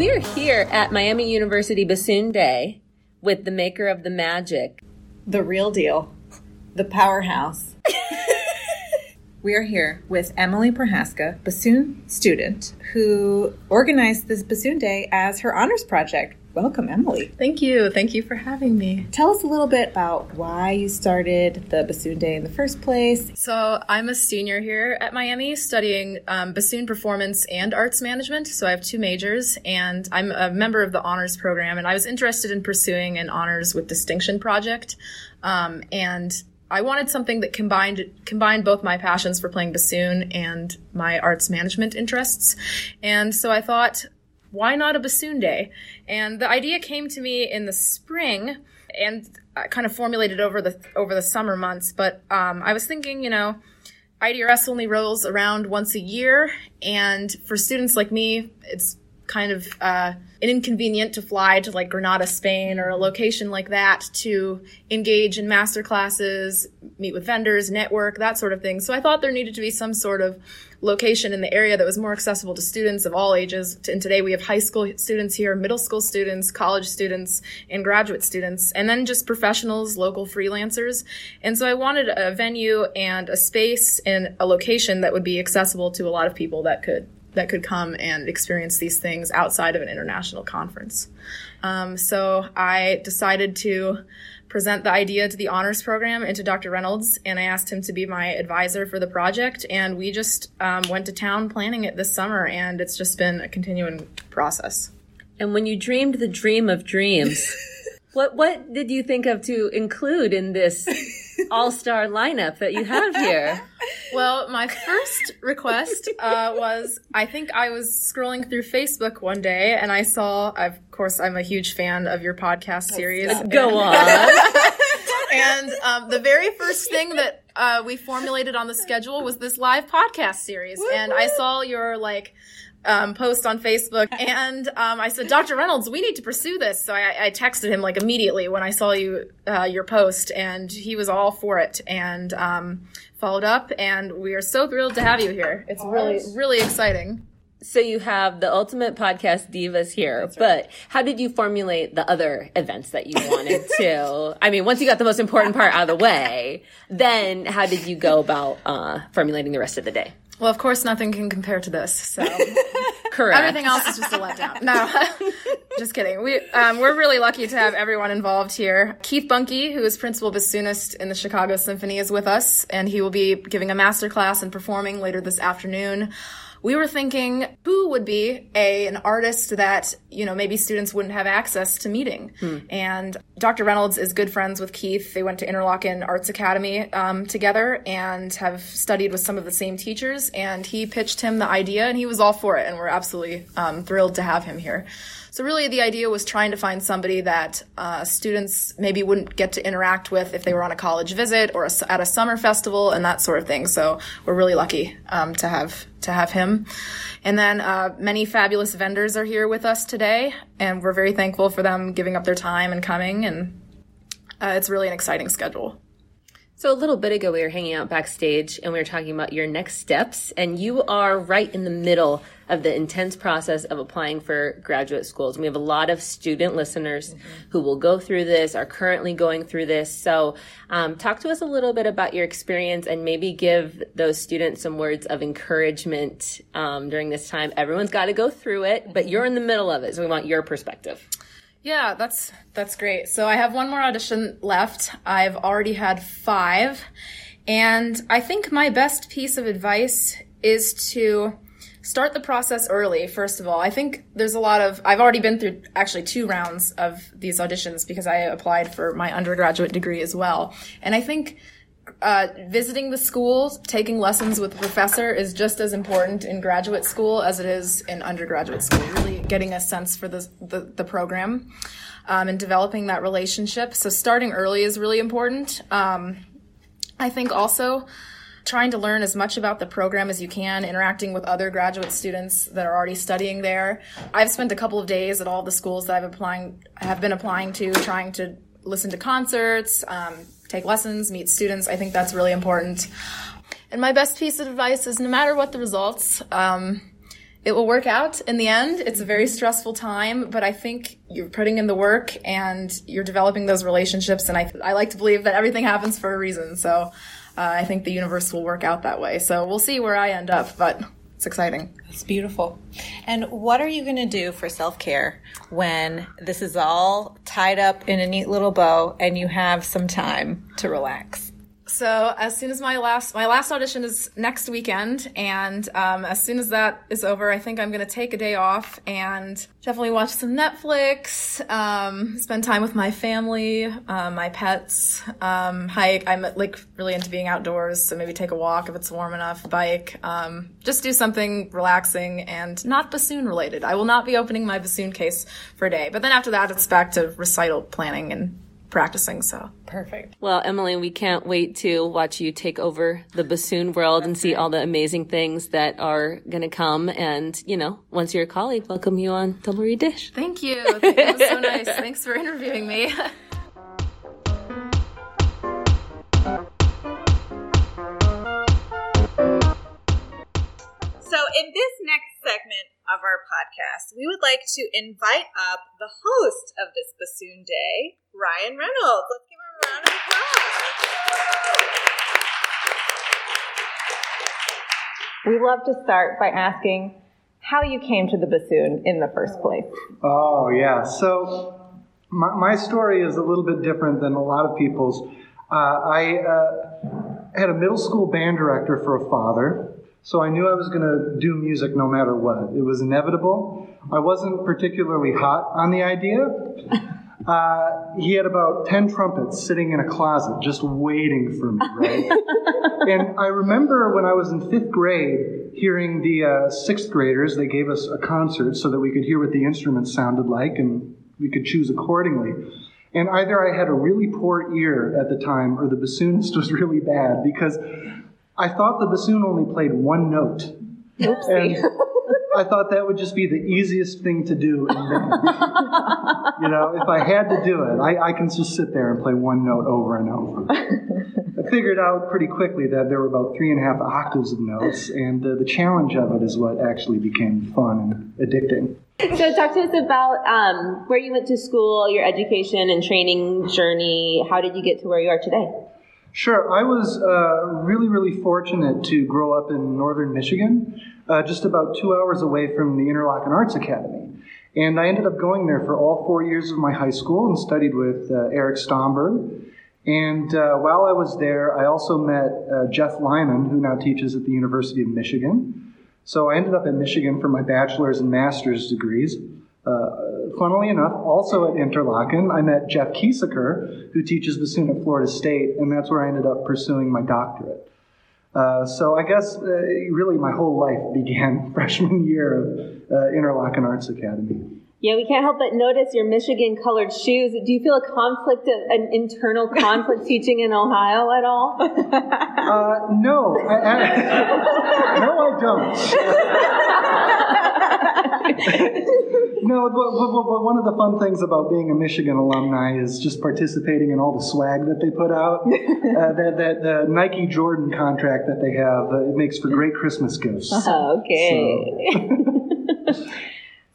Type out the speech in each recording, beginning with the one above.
We are here at Miami University Bassoon Day with the maker of the magic. the real deal, the powerhouse. we are here with Emily Prohaska, bassoon student, who organized this bassoon day as her honors project. Welcome, Emily. Thank you. Thank you for having me. Tell us a little bit about why you started the bassoon day in the first place. So, I'm a senior here at Miami studying um, bassoon performance and arts management. So, I have two majors, and I'm a member of the honors program. And I was interested in pursuing an honors with distinction project. Um, and I wanted something that combined combined both my passions for playing bassoon and my arts management interests. And so I thought, why not a bassoon day? And the idea came to me in the spring and I kind of formulated over the over the summer months. But um, I was thinking, you know, IDRS only rolls around once a year, and for students like me, it's kind of uh, inconvenient to fly to like Granada, Spain, or a location like that to engage in master classes, meet with vendors, network, that sort of thing. So I thought there needed to be some sort of location in the area that was more accessible to students of all ages. And today we have high school students here, middle school students, college students, and graduate students, and then just professionals, local freelancers. And so I wanted a venue and a space and a location that would be accessible to a lot of people that could that could come and experience these things outside of an international conference. Um, so I decided to present the idea to the honors program and to Dr. Reynolds, and I asked him to be my advisor for the project. And we just um, went to town planning it this summer, and it's just been a continuing process. And when you dreamed the dream of dreams, what what did you think of to include in this all-star lineup that you have here? Well, my first request uh, was I think I was scrolling through Facebook one day and I saw, of course, I'm a huge fan of your podcast series. Go on. And um, the very first thing that uh, we formulated on the schedule was this live podcast series. And I saw your like um, post on Facebook, and um, I said, "Dr. Reynolds, we need to pursue this." So I, I texted him like immediately when I saw you uh, your post, and he was all for it and um, followed up. And we are so thrilled to have you here. It's really really exciting. So you have the ultimate podcast divas here, but how did you formulate the other events that you wanted to? I mean, once you got the most important part out of the way, then how did you go about uh, formulating the rest of the day? Well, of course, nothing can compare to this. So. Correct. Everything else is just a letdown. No, just kidding. We um, we're really lucky to have everyone involved here. Keith Buncke, who is principal bassoonist in the Chicago Symphony, is with us, and he will be giving a master class and performing later this afternoon. We were thinking who would be a an artist that you know maybe students wouldn't have access to meeting. And Dr. Reynolds is good friends with Keith. They went to Interlochen Arts Academy um, together and have studied with some of the same teachers. And he pitched him the idea, and he was all for it. And we're absolutely um, thrilled to have him here. So really, the idea was trying to find somebody that uh, students maybe wouldn't get to interact with if they were on a college visit or a at a summer festival and that sort of thing. So we're really lucky um, to have to have him. And then uh, many fabulous vendors are here with us today, and we're very thankful for them giving up their time and coming. And uh, it's really an exciting schedule. So a little bit ago, we were hanging out backstage and we were talking about your next steps, and you are right in the middle of the intense process of applying for graduate schools. And we have a lot of student listeners who will go through this, are currently going through this. So, um, talk to us a little bit about your experience and maybe give those students some words of encouragement um, during this time. Everyone's got to go through it, but you're in the middle of it, so we want your perspective. Yeah, that's that's great. So I have one more audition left. I've already had five, and I think my best piece of advice is to start the process early. First of all, I think there's a lot of I've already been through actually two rounds of these auditions because I applied for my undergraduate degree as well, and I think uh, visiting the schools, taking lessons with the professor is just as important in graduate school as it is in undergraduate school. Really getting a sense for the, the, the program um, and developing that relationship. So starting early is really important. Um, I think also trying to learn as much about the program as you can, interacting with other graduate students that are already studying there. I've spent a couple of days at all the schools that I've applying have been applying to, trying to listen to concerts, um, take lessons, meet students. I think that's really important. And my best piece of advice is no matter what the results, um, it will work out in the end. It's a very stressful time, but I think you're putting in the work and you're developing those relationships. And I, I like to believe that everything happens for a reason. So uh, I think the universe will work out that way. So we'll see where I end up, but it's exciting. It's beautiful. And what are you going to do for self care when this is all tied up in a neat little bow and you have some time to relax? So as soon as my last my last audition is next weekend, and um, as soon as that is over, I think I'm gonna take a day off and definitely watch some Netflix, um, spend time with my family, uh, my pets, um, hike. I'm like really into being outdoors, so maybe take a walk if it's warm enough, bike, um, just do something relaxing and not bassoon related. I will not be opening my bassoon case for a day, but then after that, it's back to recital planning and practicing. So perfect. Well, Emily, we can't wait to watch you take over the bassoon world That's and see right. all the amazing things that are going to come. And, you know, once you're a colleague, welcome you on Double Reed Dish. Thank you. That was so nice. Thanks for interviewing me. So, in this next segment of our podcast, we would like to invite up the host of this Bassoon Day, Ryan Reynolds. Let's give him a round of applause. We love to start by asking how you came to the bassoon in the first place. Oh, yeah. So, my, my story is a little bit different than a lot of people's. Uh, I uh, had a middle school band director for a father so I knew I was going to do music no matter what. It was inevitable. I wasn't particularly hot on the idea. Uh, he had about 10 trumpets sitting in a closet just waiting for me, right? and I remember when I was in fifth grade hearing the uh, sixth graders, they gave us a concert so that we could hear what the instruments sounded like and we could choose accordingly. And either I had a really poor ear at the time or the bassoonist was really bad because I thought the bassoon only played one note. Oopsie. And I thought that would just be the easiest thing to do you know, if I had to do it, I, I can just sit there and play one note over and over. I figured out pretty quickly that there were about three and a half octaves of notes, and uh, the challenge of it is what actually became fun and addicting. So, talk to us about um, where you went to school, your education and training journey. How did you get to where you are today? Sure. I was uh, really, really fortunate to grow up in northern Michigan, uh, just about two hours away from the Interlochen Arts Academy. And I ended up going there for all four years of my high school and studied with uh, Eric Stomberg. And uh, while I was there, I also met uh, Jeff Lyman, who now teaches at the University of Michigan. So I ended up in Michigan for my bachelor's and master's degrees. Uh, funnily enough, also at Interlochen, I met Jeff Keesecker, who teaches bassoon at Florida State, and that's where I ended up pursuing my doctorate. Uh, so I guess uh, really my whole life began freshman year of uh, Interlochen Arts Academy. Yeah, we can't help but notice your Michigan colored shoes. Do you feel a conflict, an internal conflict teaching in Ohio at all? Uh, no, I, I, no, I don't. No, but, but, but, one of the fun things about being a Michigan alumni is just participating in all the swag that they put out. Uh, that that uh, Nike Jordan contract that they have, uh, it makes for great Christmas gifts. Oh, okay. So.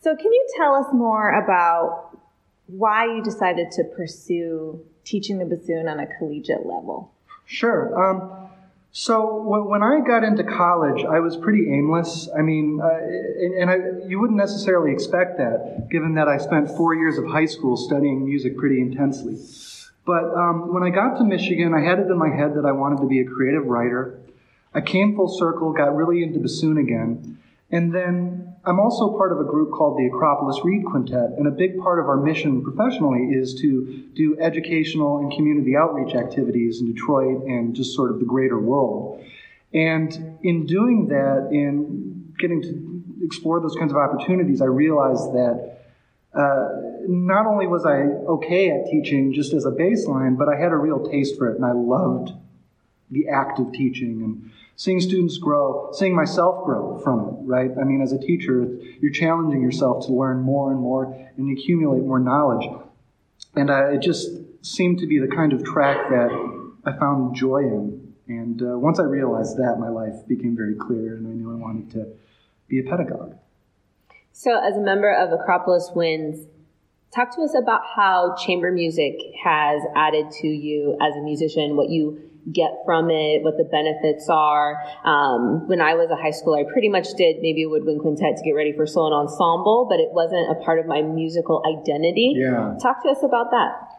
So, can you tell us more about why you decided to pursue teaching the bassoon on a collegiate level? Sure. Um, so when I got into college, I was pretty aimless. I mean, uh, and I, you wouldn't necessarily expect that, given that I spent four years of high school studying music pretty intensely. But um, when I got to Michigan, I had it in my head that I wanted to be a creative writer. I came full circle, got really into bassoon again, and then I'm also part of a group called the Acropolis Reed Quintet, and a big part of our mission professionally is to do educational and community outreach activities in Detroit and just sort of the greater world. And in doing that, in getting to explore those kinds of opportunities, I realized that uh, not only was I okay at teaching just as a baseline, but I had a real taste for it, and I loved the act of teaching and seeing students grow, seeing myself grow from it, right? I mean, as a teacher, you're challenging yourself to learn more and more and accumulate more knowledge. And uh, it just seemed to be the kind of track that I found joy in. And uh, once I realized that, my life became very clear, and I knew I wanted to be a pedagogue. So, as a member of Acropolis Winds, talk to us about how chamber music has added to you as a musician, what you get from it, what the benefits are. Um, when I was a high school, I pretty much did maybe a woodwind quintet to get ready for solo and ensemble, but it wasn't a part of my musical identity. Yeah. Talk to us about that.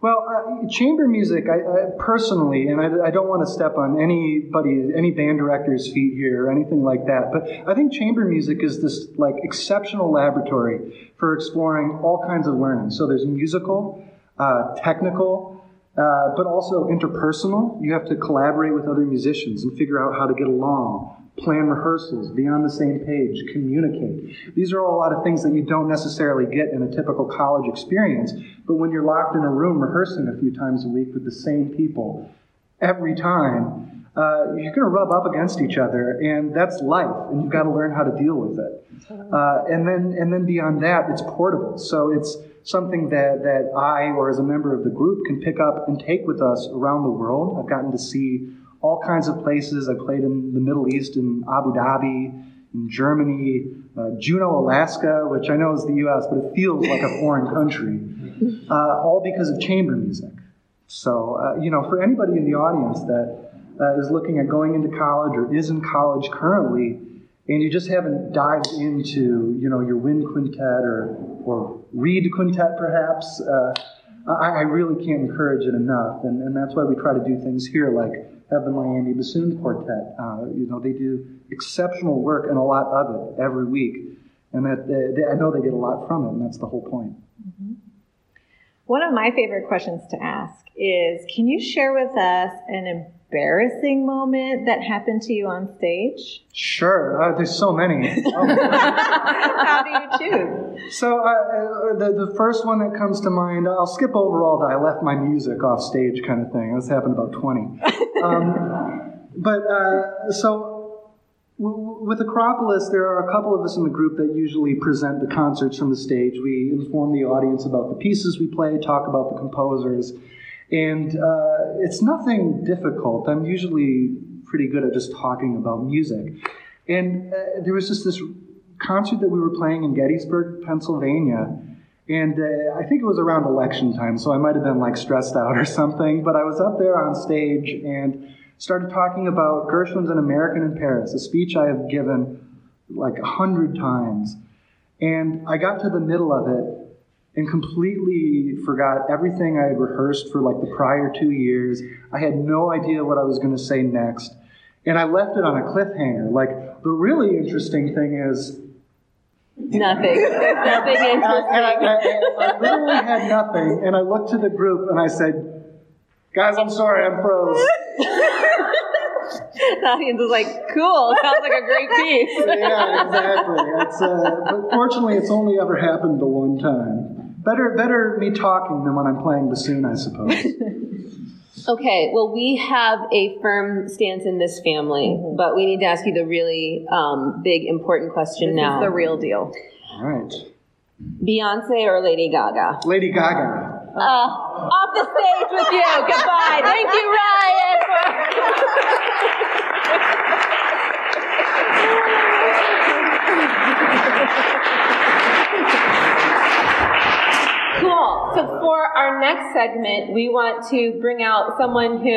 Well, uh, chamber music, I, I personally, and I, I, don't want to step on anybody, any band director's feet here or anything like that, but I think chamber music is this like exceptional laboratory for exploring all kinds of learning. So there's musical, uh, technical, uh, but also interpersonal. You have to collaborate with other musicians and figure out how to get along plan rehearsals, be on the same page, communicate. These are all a lot of things that you don't necessarily get in a typical college experience, but when you're locked in a room rehearsing a few times a week with the same people every time, uh, you're going to rub up against each other, and that's life, and you've got to learn how to deal with it. Uh, and then, and then beyond that, it's portable. So it's something that, that I, or as a member of the group, can pick up and take with us around the world. I've gotten to see all kinds of places. I played in the Middle East, in Abu Dhabi, in Germany, uh, Juneau, Alaska, which I know is the U.S., but it feels like a foreign country, uh, all because of chamber music. So, uh, you know, for anybody in the audience that uh, is looking at going into college or is in college currently, and you just haven't dived into, you know, your wind quintet or, or reed quintet perhaps, uh, I, I, really can't encourage it enough. And, and that's why we try to do things here like have the Miami Bassoon Quartet. Uh, you know, they do exceptional work and a lot of it every week. And that they, they, I know they get a lot from it, and that's the whole point. Mm-hmm. One of my favorite questions to ask is Can you share with us an embarrassing moment that happened to you on stage? Sure. Uh, there's so many. How do you choose? So uh, uh, the the first one that comes to mind, I'll skip over all the I left my music off stage kind of thing. This happened about 20. Um, but uh, so. with Acropolis, there are a couple of us in the group that usually present the concerts from the stage. We inform the audience about the pieces we play, talk about the composers, and uh, it's nothing difficult. I'm usually pretty good at just talking about music. And uh, there was just this concert that we were playing in Gettysburg, Pennsylvania. And uh, I think it was around election time, so I might have been like stressed out or something. But I was up there on stage and started talking about Gershwin's An American in Paris, a speech I have given like a hundred times. And I got to the middle of it and completely forgot everything I had rehearsed for like the prior two years. I had no idea what I was going to say next. And I left it on a cliffhanger. Like, the really interesting thing is. Nothing. nothing interesting. And I, I, I, I literally had nothing. And I looked to the group and I said, Guys, I'm sorry, I'm froze. the audience is like, cool, sounds like a great piece. yeah, exactly. It's, uh, but fortunately, it's only ever happened the one time. Better, better me talking than when I'm playing bassoon, I suppose. okay, well, we have a firm stance in this family, mm-hmm. but we need to ask you the really um, big, important question this now. the real deal. All right. Beyonce or Lady Gaga? Lady Gaga. Uh, off the stage with you. Goodbye. Thank you, Ryan. Cool. So for our next segment, we want to bring out someone who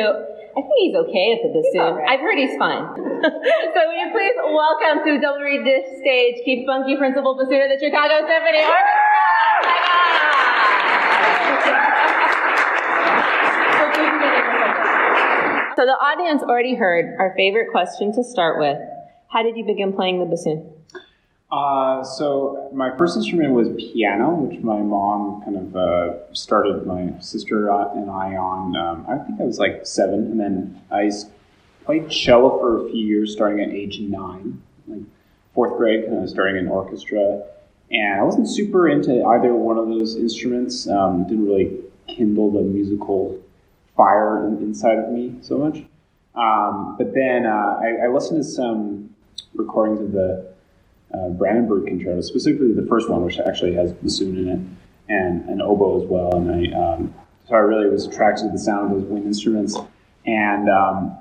I think he's okay at the bassoon. Right. I've heard he's fine. so will you please welcome to Double Reed Dish stage Keith Buncke, principal bassoon of the Chicago Symphony So the audience already heard our favorite question to start with. How did you begin playing the bassoon? Uh, so my first instrument was piano, which my mom kind of uh, started my sister and I on. Um, I think I was like seven, and then I played cello for a few years, starting at age nine, like fourth grade, kind of starting in orchestra. And I wasn't super into either one of those instruments. Um, didn't really kindle the musical fire in- inside of me so much. Um, but then uh, I, I listened to some recordings of the uh, Brandenburg Concerto, specifically the first one, which actually has bassoon in it, and an oboe as well. And I, um, so I really was attracted to the sound of those wind instruments. And um,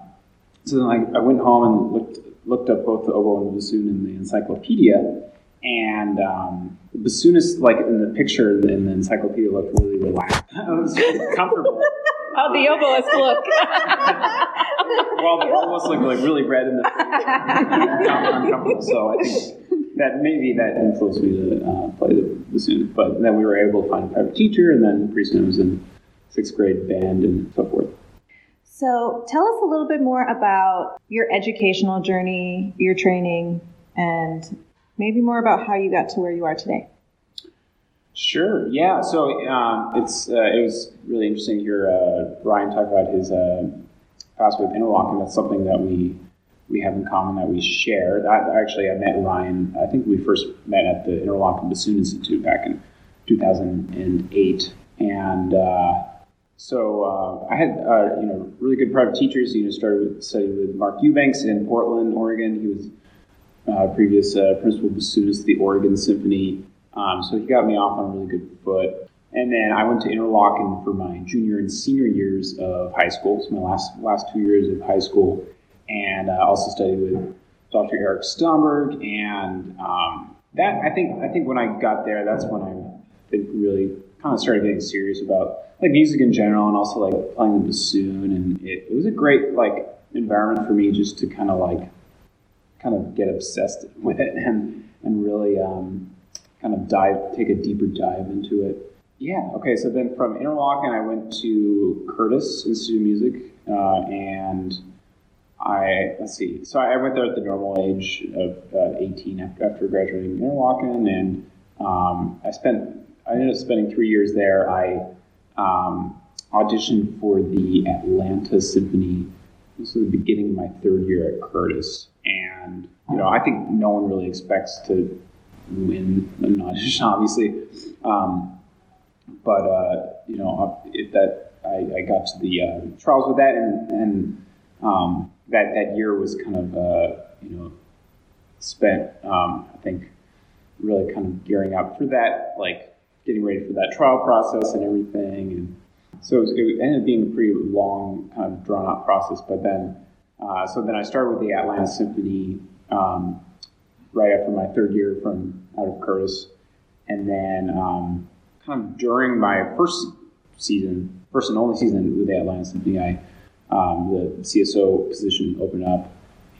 so then I, I went home and looked looked up both the oboe and the bassoon in the encyclopedia. And um, the bassoonist, like in the picture in the encyclopedia, looked really relaxed. it was really comfortable. How the oboist look. Well, the oboist looked like really red in the uncomfortable. So I think that maybe that influenced me to uh, play the bassoon. But then we were able to find a private teacher, and then pretty soon I was in sixth grade band and so forth. So tell us a little bit more about your educational journey, your training, and maybe more about how you got to where you are today. Sure. Yeah. So um, it's uh, it was really interesting to hear uh, Ryan talk about his uh, past with Interlochen. That's something that we we have in common that we share. I, actually, I met Ryan. I think we first met at the Interlochen Bassoon Institute back in 2008, and uh, so uh, I had uh, you know really good private teachers. You know, started with studied with Mark Eubanks in Portland, Oregon. He was uh, previous uh, principal bassoonist of the Oregon Symphony. Um, so he got me off on a really good foot. And then I went to Interlochen for my junior and senior years of high school, so my last last two years of high school, and uh, also studied with Dr. Eric Stomberg. And um, that I think I think when I got there, that's when I really kind of started getting serious about like music in general, and also like playing the bassoon. And it, it was a great like environment for me just to kind of like kind of get obsessed with it and and really um, kind of dive, take a deeper dive into it. Yeah. Okay. So then from Interlochen, I went to Curtis Institute of Music, uh, and I let's see. So I went there at the normal age of uh, 18 after, after graduating Interlochen, and um, I spent. I ended up spending three years there. I um, auditioned for the Atlanta Symphony. This was the beginning of my third year at Curtis, and you know I think no one really expects to win an audition, obviously. Um, but uh, you know, that I, I got to the uh, trials with that, and, and um, that that year was kind of uh, you know spent. Um, I think really kind of gearing up for that, like getting ready for that trial process and everything, and so it, was, it ended up being a pretty long, kind of drawn out process. But then, uh, so then I started with the Atlanta Symphony um, right after my third year from out of Curtis, and then um, kind of during my first season, first and only season with the Atlanta Symphony, I um, the CSO position opened up,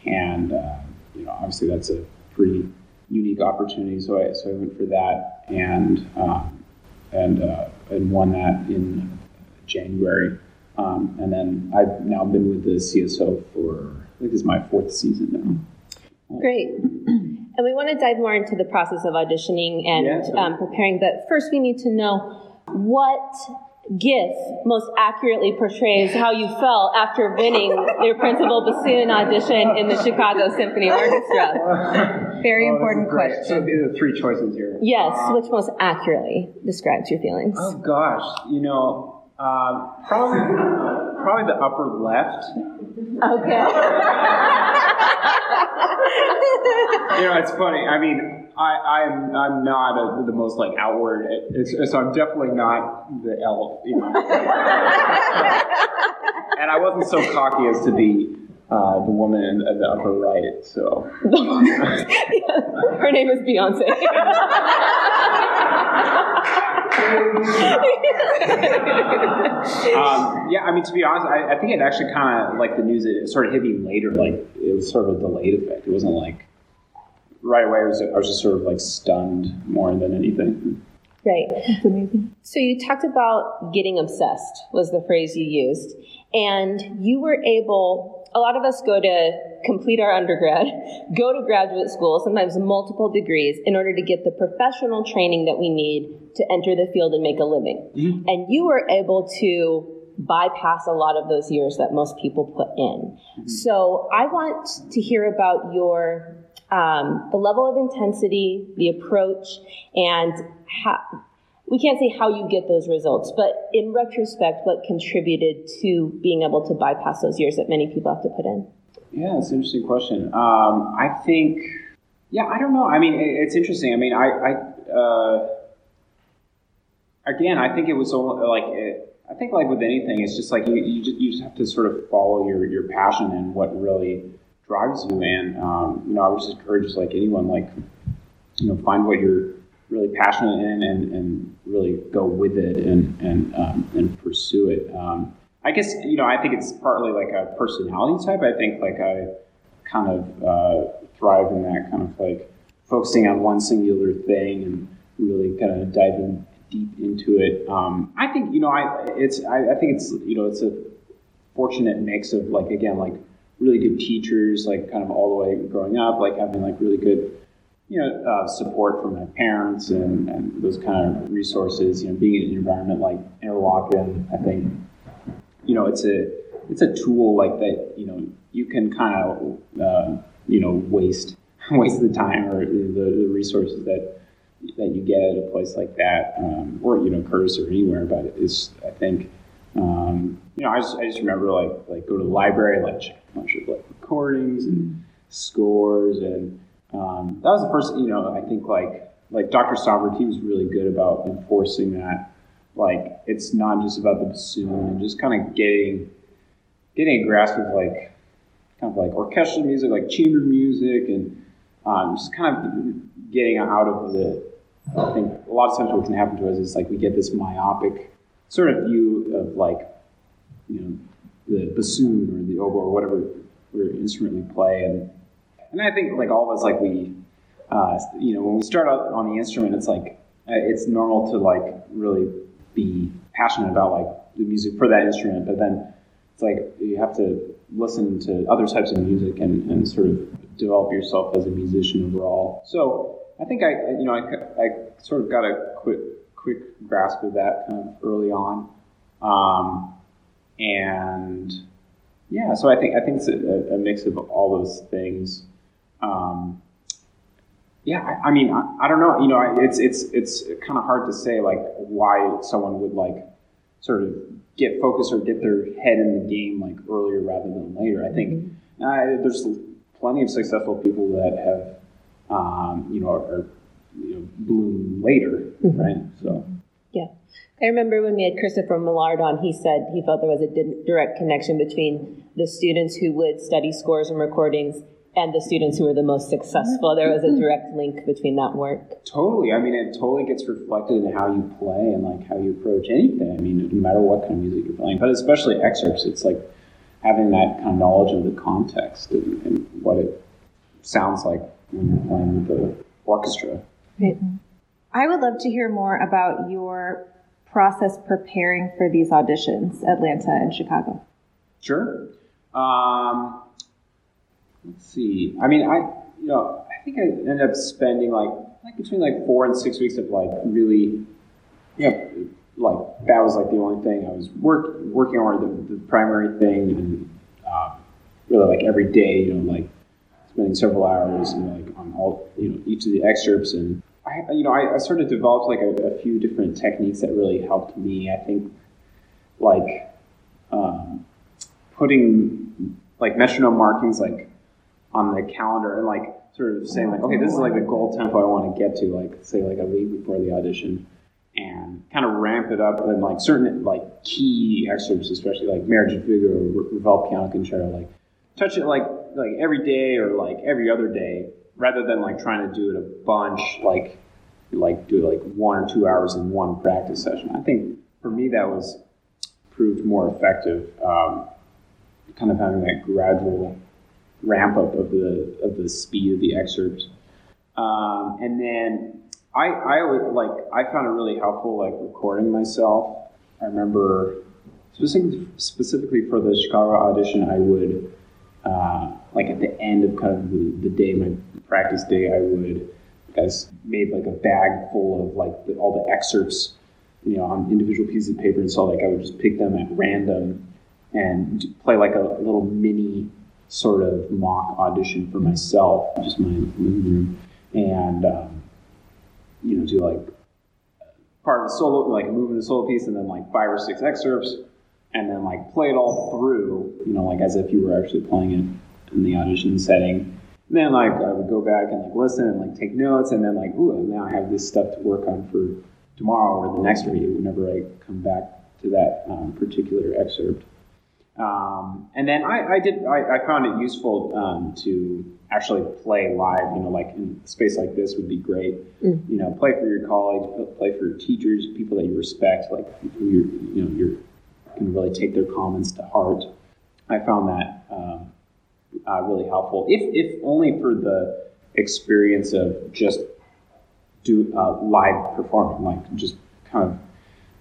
and uh, you know obviously that's a pretty unique opportunity. So I so I went for that and um, and uh, and won that in January, um, and then I've now been with the CSO for I think this is my fourth season now. Great. And we want to dive more into the process of auditioning and Yeah, um, preparing. But first, we need to know what GIF most accurately portrays how you felt after winning your principal bassoon audition in the Chicago Symphony Orchestra. Very Oh, important question. So these are three choices here. Yes, Uh, which most accurately describes your feelings? Oh gosh, you know, uh, probably probably the upper left. You know, it's funny. I mean, I, I'm I'm not a, the most like outward. It's, so I'm definitely not the elf. You know. and I wasn't so cocky as to be uh, the woman in, in the upper right. So Her name is Beyonce. um, yeah, I mean, to be honest, I, I think it actually kind of like the news. It sort of hit me later. Like it was sort of a delayed effect. It wasn't like right away. I was, I was just sort of like stunned more than anything. Right. That's amazing. So you talked about getting obsessed was the phrase you used. And you were able a lot of us go to complete our undergrad, go to graduate school, sometimes multiple degrees, in order to get the professional training that we need to enter the field and make a living. Mm-hmm. And you were able to bypass a lot of those years that most people put in. Mm-hmm. So I want to hear about your um, the level of intensity, the approach, and how we can't say how you get those results, but in retrospect, what contributed to being able to bypass those years that many people have to put in? Yeah, it's an interesting question. Um, I think, yeah, I don't know. I mean, it, it's interesting. I mean, I, I uh, again, I think it was like, it, I think like with anything, it's just like you, you, just, you just have to sort of follow your, your passion and what really drives you. And, um, you know, I would just encourage like anyone, like, you know, find what you're really passionate in and, and really go with it and, and, um, and pursue it. Um, I guess, you know, I think it's partly like a personality type. I think like I kind of uh, thrive in that kind of like focusing on one singular thing and really kind of diving deep into it. Um, I think, you know, I, it's, I, I think it's, you know, it's a fortunate mix of like, again, like really good teachers, like kind of all the way growing up, like having like really good you know, uh, support from my parents and, and, those kind of resources. You know, being in an environment like Interlochen, I think, you know, it's a it's a tool like that. You know, you can kind of uh, you know waste waste the time or the, the resources that that you get at a place like that, um, or you know, Curtis or anywhere. But it's I think. Um, you know, I just, I just remember like like go to the library, like check a bunch of like recordings and scores and um, that was the first, you know, I think like like Dr. Saubert, he was really good about enforcing that. Like it's not just about the bassoon and just kind of getting getting a grasp of like kind of like orchestral music, like chamber music, and um, just kind of getting out of the. I think a lot of times what can happen to us is like we get this myopic sort of view of like you know the bassoon or the oboe or whatever instrument we play and and I think like all of us, like we, uh, you know, when we start out on the instrument, it's like uh, it's normal to like really be passionate about like the music for that instrument, but then it's like you have to listen to other types of music and, and sort of develop yourself as a musician overall. So I think I, you know, I, I sort of got a quick quick grasp of that kind of early on, um, and yeah, so I think I think it's a, a mix of all those things. Um, yeah, I, I mean, I, I, don't know. You know, it's it's it's kind of hard to say like why someone would like sort of get focused or get their head in the game like earlier rather than later. I think uh, there's plenty of successful people that have, um, you know, are, you know, bloom later, mm-hmm. right? So. Yeah. I remember when we had Christopher Millard on, he said he felt there was a direct connection between the students who would study scores and recordings and the students who were the most successful. There was a direct link between that work. Totally. I mean, it totally gets reflected in how you play and like how you approach anything. I mean, no matter what kind of music you're playing, but especially excerpts, it's like having that kind of knowledge of the context and, and what it sounds like when you're playing with the orchestra. Right. I would love to hear more about your process preparing for these auditions, Atlanta and Chicago. Sure. Um, let's see. I mean, I you know, I think I ended up spending like like between like four and six weeks of like really, you know, like that was like the only thing I was work working on the, the primary thing, and uh, really like every day, you know, like spending several hours, and like on all you know each of the excerpts, and I you know I, I sort of developed like a, a, few different techniques that really helped me. I think like um, putting like metronome markings like on the calendar and like sort of saying like, okay, this is like the goal tempo I want to get to, like say like a week before the audition, and kind of ramp it up and like certain like key excerpts, especially like Marriage of Figaro or Ravel Piano Concerto, like touch it like like every day or like every other day, rather than like trying to do it a bunch, like like do like one or two hours in one practice session. I think for me that was proved more effective. Um, kind of having that gradual ramp up of the of the speed of the excerpts. Um, and then I I would like I found it really helpful like recording myself. I remember specifically for the Chicago audition, I would uh, like at the end of kind of the, the day, my practice day, I would guys made like a bag full of like the, all the excerpts, you know, on individual pieces of paper, and so like I would just pick them at random and play like a little mini sort of mock audition for myself, just my living room, and um, you know, do like part of a solo, like moving the solo piece, and then like five or six excerpts, and then like play it all through, you know, like as if you were actually playing it in the audition setting. And then like I would go back and like listen and like take notes, and then like, ooh, now I have this stuff to work on for tomorrow or the next read whenever I come back to that um, particular excerpt. Um, and then I, I did I, I, found it useful um, to actually play live. You know, like in a space like this would be great. Mm. You know, play for your colleagues, play for your teachers, people that you respect, like you you know you can really take their comments to heart. I found that um, uh, really helpful, if if only for the experience of just do uh, live performing, like just kind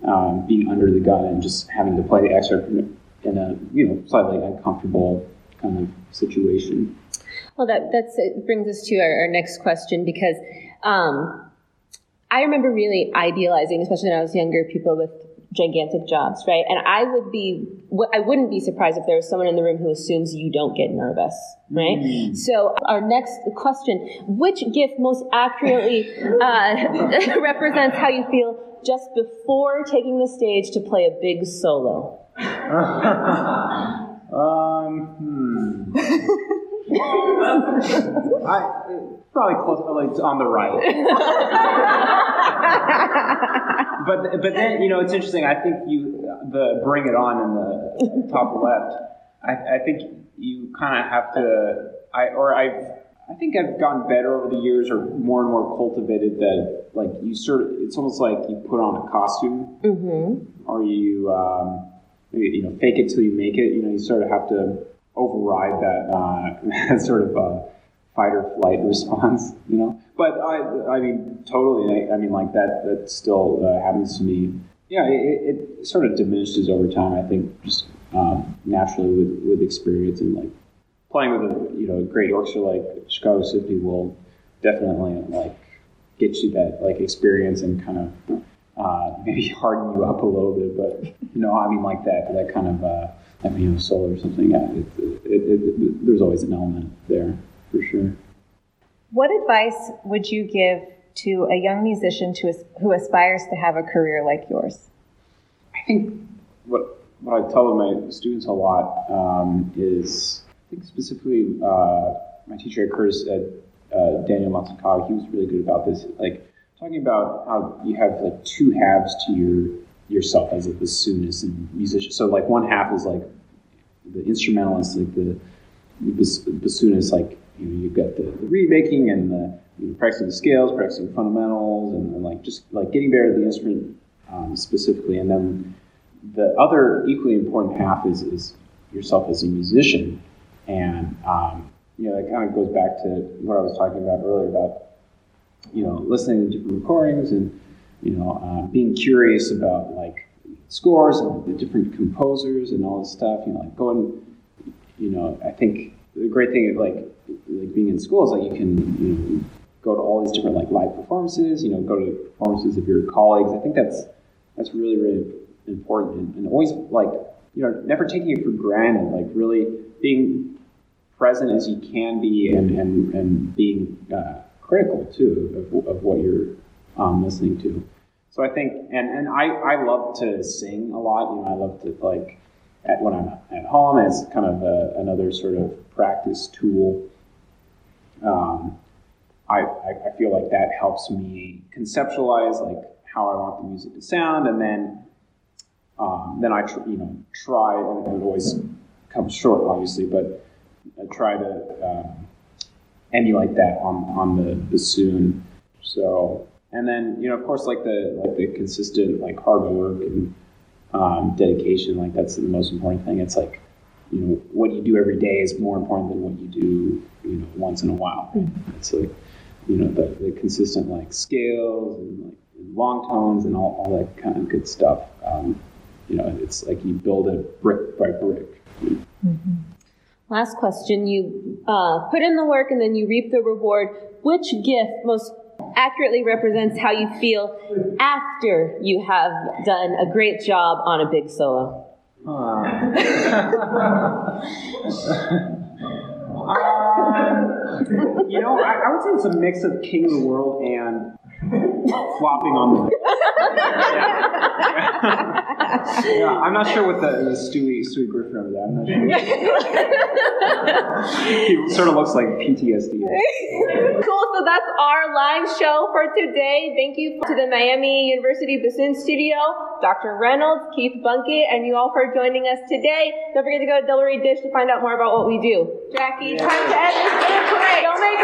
of um, being under the gun and just having to play the excerpt in a you know slightly uncomfortable kind of situation. Well, that that's it brings us to our, our next question because um, I remember really idealizing, especially when I was younger, people with gigantic jobs, right? And I would be, I wouldn't be surprised if there was someone in the room who assumes you don't get nervous, right? Mm. So our next question, which GIF most accurately uh, represents how you feel just before taking the stage to play a big solo? um, hmm. I, probably close, like on the right. but but then you know it's interesting. I think you the bring it on in the top left. I, I think you kind of have to. I or I. I think I've gotten better over the years, or more and more cultivated. That like you sort of, it's almost like you put on a costume, mm-hmm. or you. Um, you know, fake it till you make it. You know, you sort of have to override that uh, sort of uh, fight or flight response. You know, but I, I mean, totally. I, I mean, like that. That still uh, happens to me. Yeah, it, it, sort of diminishes over time. I think just um, naturally with, with experience and like playing with a you know a great orchestra like Chicago Symphony will definitely like get you that like experience and kind of uh, maybe harden you up a little bit. But you know, I mean, like that that kind of uh, I mean, soul or something. Yeah, it, it, it, there's always an element there for sure. What advice would you give to a young musician to, who aspires to have a career like yours? I think what what I tell my students a lot um, is, I think specifically uh, my teacher at Curtis, uh, uh, Daniel Matsukawa, he was really good about this. Like talking about how you have like two halves to your yourself as a bassoonist and musician. So like one half is like the instrumentalist, like the, bassoonist, like you know you've got the, the reed making and the you know, practicing the scales, practicing fundamentals, and, and, like just like getting better at the instrument um, specifically. And then the other equally important half is is yourself as a musician, and um, you know that kind of goes back to what I was talking about earlier about you know, listening to different recordings and, you know, uh, being curious about like scores and the different composers and all this stuff, you know, like going, you know, I think the great thing of like, like being in school is like you can, you know, go to all these different like live performances, you know, go to performances of your colleagues. I think that's, that's really, really important and, and always like, you know, never taking it for granted, like really being present as you can be and, and, and being, uh, critical too of, of what you're um, listening to. So I think, and, and I, I love to sing a lot. You know, I love to like at, when I'm at home as kind of a, another sort of practice tool. Um, I, I, feel like that helps me conceptualize like how I want the music to sound, and then um, then I tr- you know try and it always comes short, obviously, but I try to um, emulate that on on the bassoon. So and then you know of course like the like the consistent like hard work and um, dedication like that's the most important thing. It's like you know what you do every day is more important than what you do you know once in a while. Mm-hmm. It's like you know the, the consistent like scales and like long tones and all, all that kind of good stuff. Um, you know, it's like you build it brick by brick. Mm-hmm. Last question. You uh, put in the work and then you reap the reward. Which GIF most accurately represents how you feel after you have done a great job on a big solo? Um, you know, I, I would say it's a mix of King of the World and flopping on the. yeah, I'm not sure what the, the Stewie Stewie Griffin over that. I'm not sure. he sort of looks like PTSD. Cool. So that's our live show for today. Thank you to the Miami University Bassoon Studio, Dr. Reynolds, Keith Buncke, and you all for joining us today. Don't forget to go to Double Reed Dish to find out more about what we do. Jackie, time to end this. Don't make.